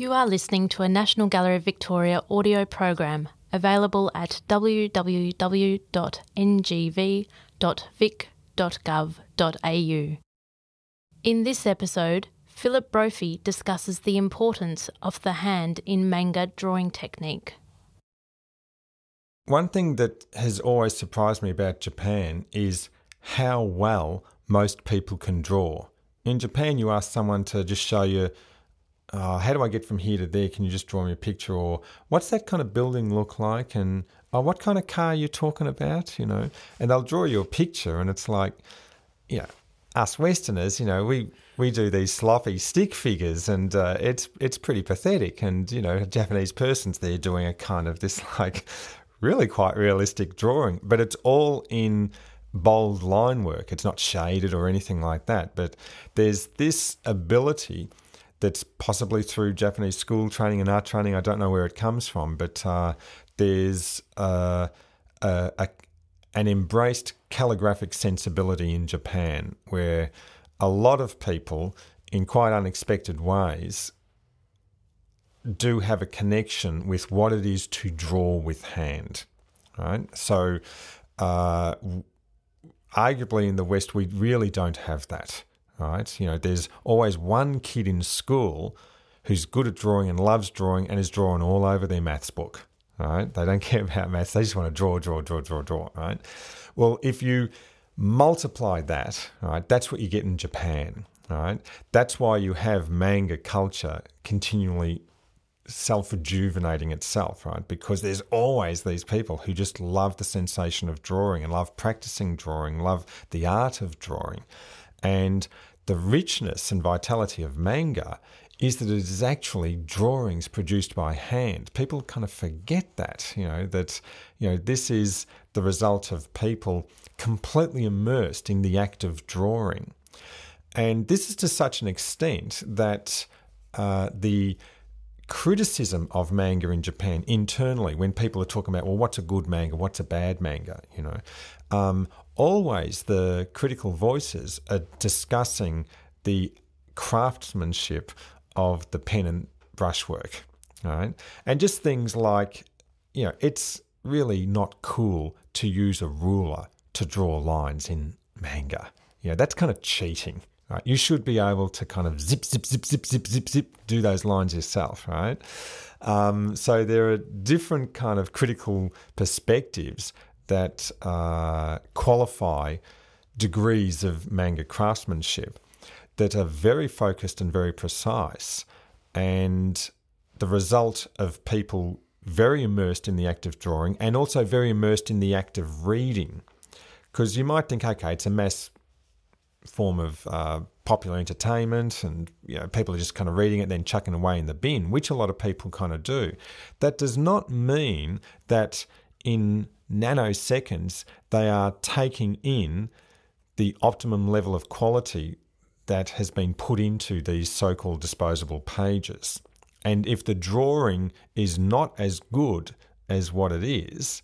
You are listening to a National Gallery of Victoria audio program available at www.ngv.vic.gov.au. In this episode, Philip Brophy discusses the importance of the hand in manga drawing technique. One thing that has always surprised me about Japan is how well most people can draw. In Japan, you ask someone to just show you, uh, how do I get from here to there? Can you just draw me a picture? Or what's that kind of building look like? And oh, what kind of car are you talking about? You know, and they'll draw you a picture, and it's like, you know, us Westerners, you know, we we do these sloppy stick figures, and uh, it's it's pretty pathetic. And you know, a Japanese person's there doing a kind of this like really quite realistic drawing, but it's all in bold line work. It's not shaded or anything like that, but there's this ability that's possibly through Japanese school training and art training. I don't know where it comes from, but uh, there's uh, a, a, an embraced calligraphic sensibility in Japan where a lot of people, in quite unexpected ways, do have a connection with what it is to draw with hand. Right? So, uh, arguably in the West, we really don't have that. Right? You know, there's always one kid in school who's good at drawing and loves drawing and is drawing all over their maths book. Right? They don't care about maths. They just want to draw, draw, draw, draw, draw. Right? Well, if you multiply that, right, that's what you get in Japan. Right? That's why you have manga culture continually self rejuvenating itself, right? Because there's always these people who just love the sensation of drawing and love practicing drawing, love the art of drawing. And the richness and vitality of manga is that it is actually drawings produced by hand. People kind of forget that, you know, that, you know, this is the result of people completely immersed in the act of drawing. And this is to such an extent that uh, the criticism of manga in Japan internally when people are talking about, well, what's a good manga, what's a bad manga, you know, um, always the critical voices are discussing the craftsmanship of the pen and brushwork, right? And just things like, you know, it's really not cool to use a ruler to draw lines in manga. Know, that's kind of cheating. Right? You should be able to kind of zip, zip, zip, zip, zip, zip, zip, do those lines yourself, right? Um, so there are different kind of critical perspectives that uh, qualify degrees of manga craftsmanship that are very focused and very precise, and the result of people very immersed in the act of drawing and also very immersed in the act of reading. Because you might think, okay, it's a mass form of uh, popular entertainment and you know, people are just kind of reading it then chucking away in the bin, which a lot of people kind of do. That does not mean that in nanoseconds they are taking in the optimum level of quality that has been put into these so called disposable pages. And if the drawing is not as good as what it is,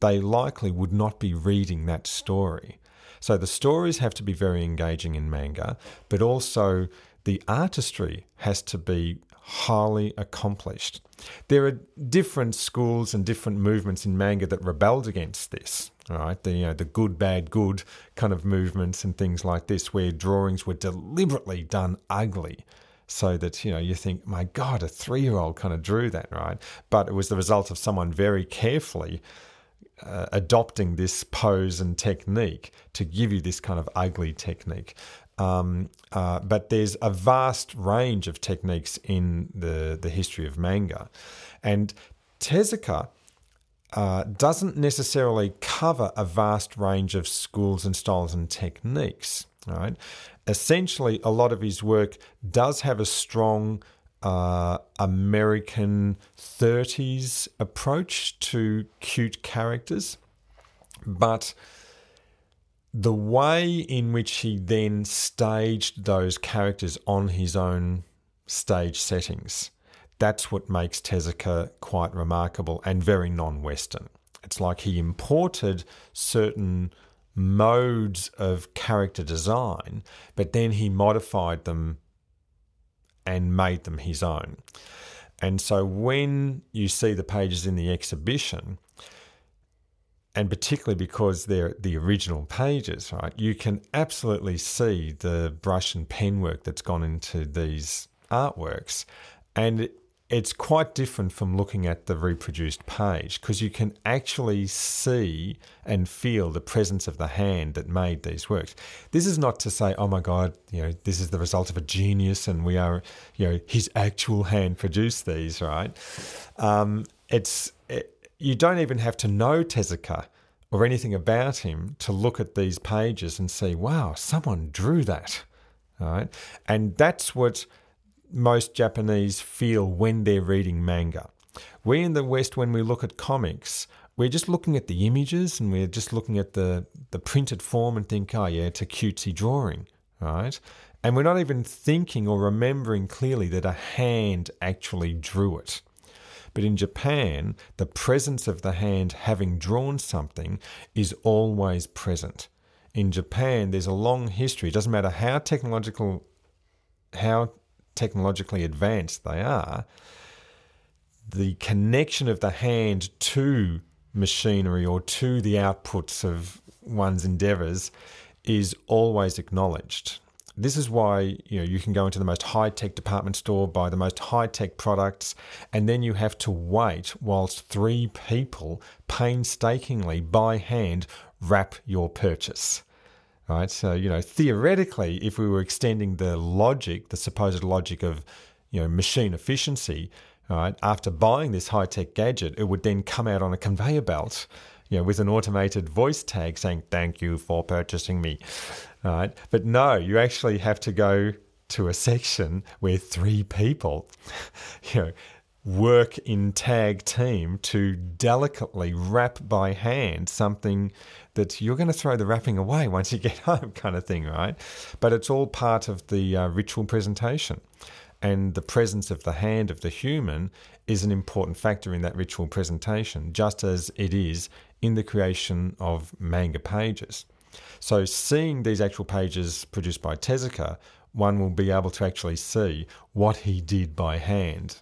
they likely would not be reading that story. So the stories have to be very engaging in manga, but also the artistry has to be highly accomplished. There are different schools and different movements in manga that rebelled against this. Right, the you know, the good bad good kind of movements and things like this, where drawings were deliberately done ugly, so that you know you think, my God, a three year old kind of drew that, right? But it was the result of someone very carefully uh, adopting this pose and technique to give you this kind of ugly technique. Um, uh, but there's a vast range of techniques in the, the history of manga. And Tezuka uh, doesn't necessarily cover a vast range of schools and styles and techniques. Right? Essentially, a lot of his work does have a strong uh, American 30s approach to cute characters, but the way in which he then staged those characters on his own stage settings, that's what makes Tezuka quite remarkable and very non Western. It's like he imported certain modes of character design, but then he modified them and made them his own. And so when you see the pages in the exhibition, and particularly because they're the original pages, right, you can absolutely see the brush and pen work that's gone into these artworks. And it's quite different from looking at the reproduced page because you can actually see and feel the presence of the hand that made these works. This is not to say, oh my God, you know, this is the result of a genius and we are, you know, his actual hand produced these, right? Um, it's it, you don't even have to know Tezuka or anything about him to look at these pages and see, wow, someone drew that, right? And that's what most Japanese feel when they're reading manga. We in the West, when we look at comics, we're just looking at the images and we're just looking at the, the printed form and think, oh, yeah, it's a cutesy drawing, right? And we're not even thinking or remembering clearly that a hand actually drew it. But in Japan, the presence of the hand having drawn something is always present. In Japan, there's a long history. It doesn't matter how technological, how technologically advanced they are, the connection of the hand to machinery or to the outputs of one's endeavors is always acknowledged. This is why you know you can go into the most high tech department store, buy the most high tech products, and then you have to wait whilst three people painstakingly by hand wrap your purchase right? So, you know, theoretically, if we were extending the logic, the supposed logic of, you know, machine efficiency, right, after buying this high tech gadget, it would then come out on a conveyor belt, you know, with an automated voice tag saying, thank you for purchasing me, right? But no, you actually have to go to a section where three people, you know, work in tag team to delicately wrap by hand something that you're going to throw the wrapping away once you get home, kind of thing, right? But it's all part of the uh, ritual presentation. And the presence of the hand of the human is an important factor in that ritual presentation, just as it is in the creation of manga pages. So, seeing these actual pages produced by Tezuka, one will be able to actually see what he did by hand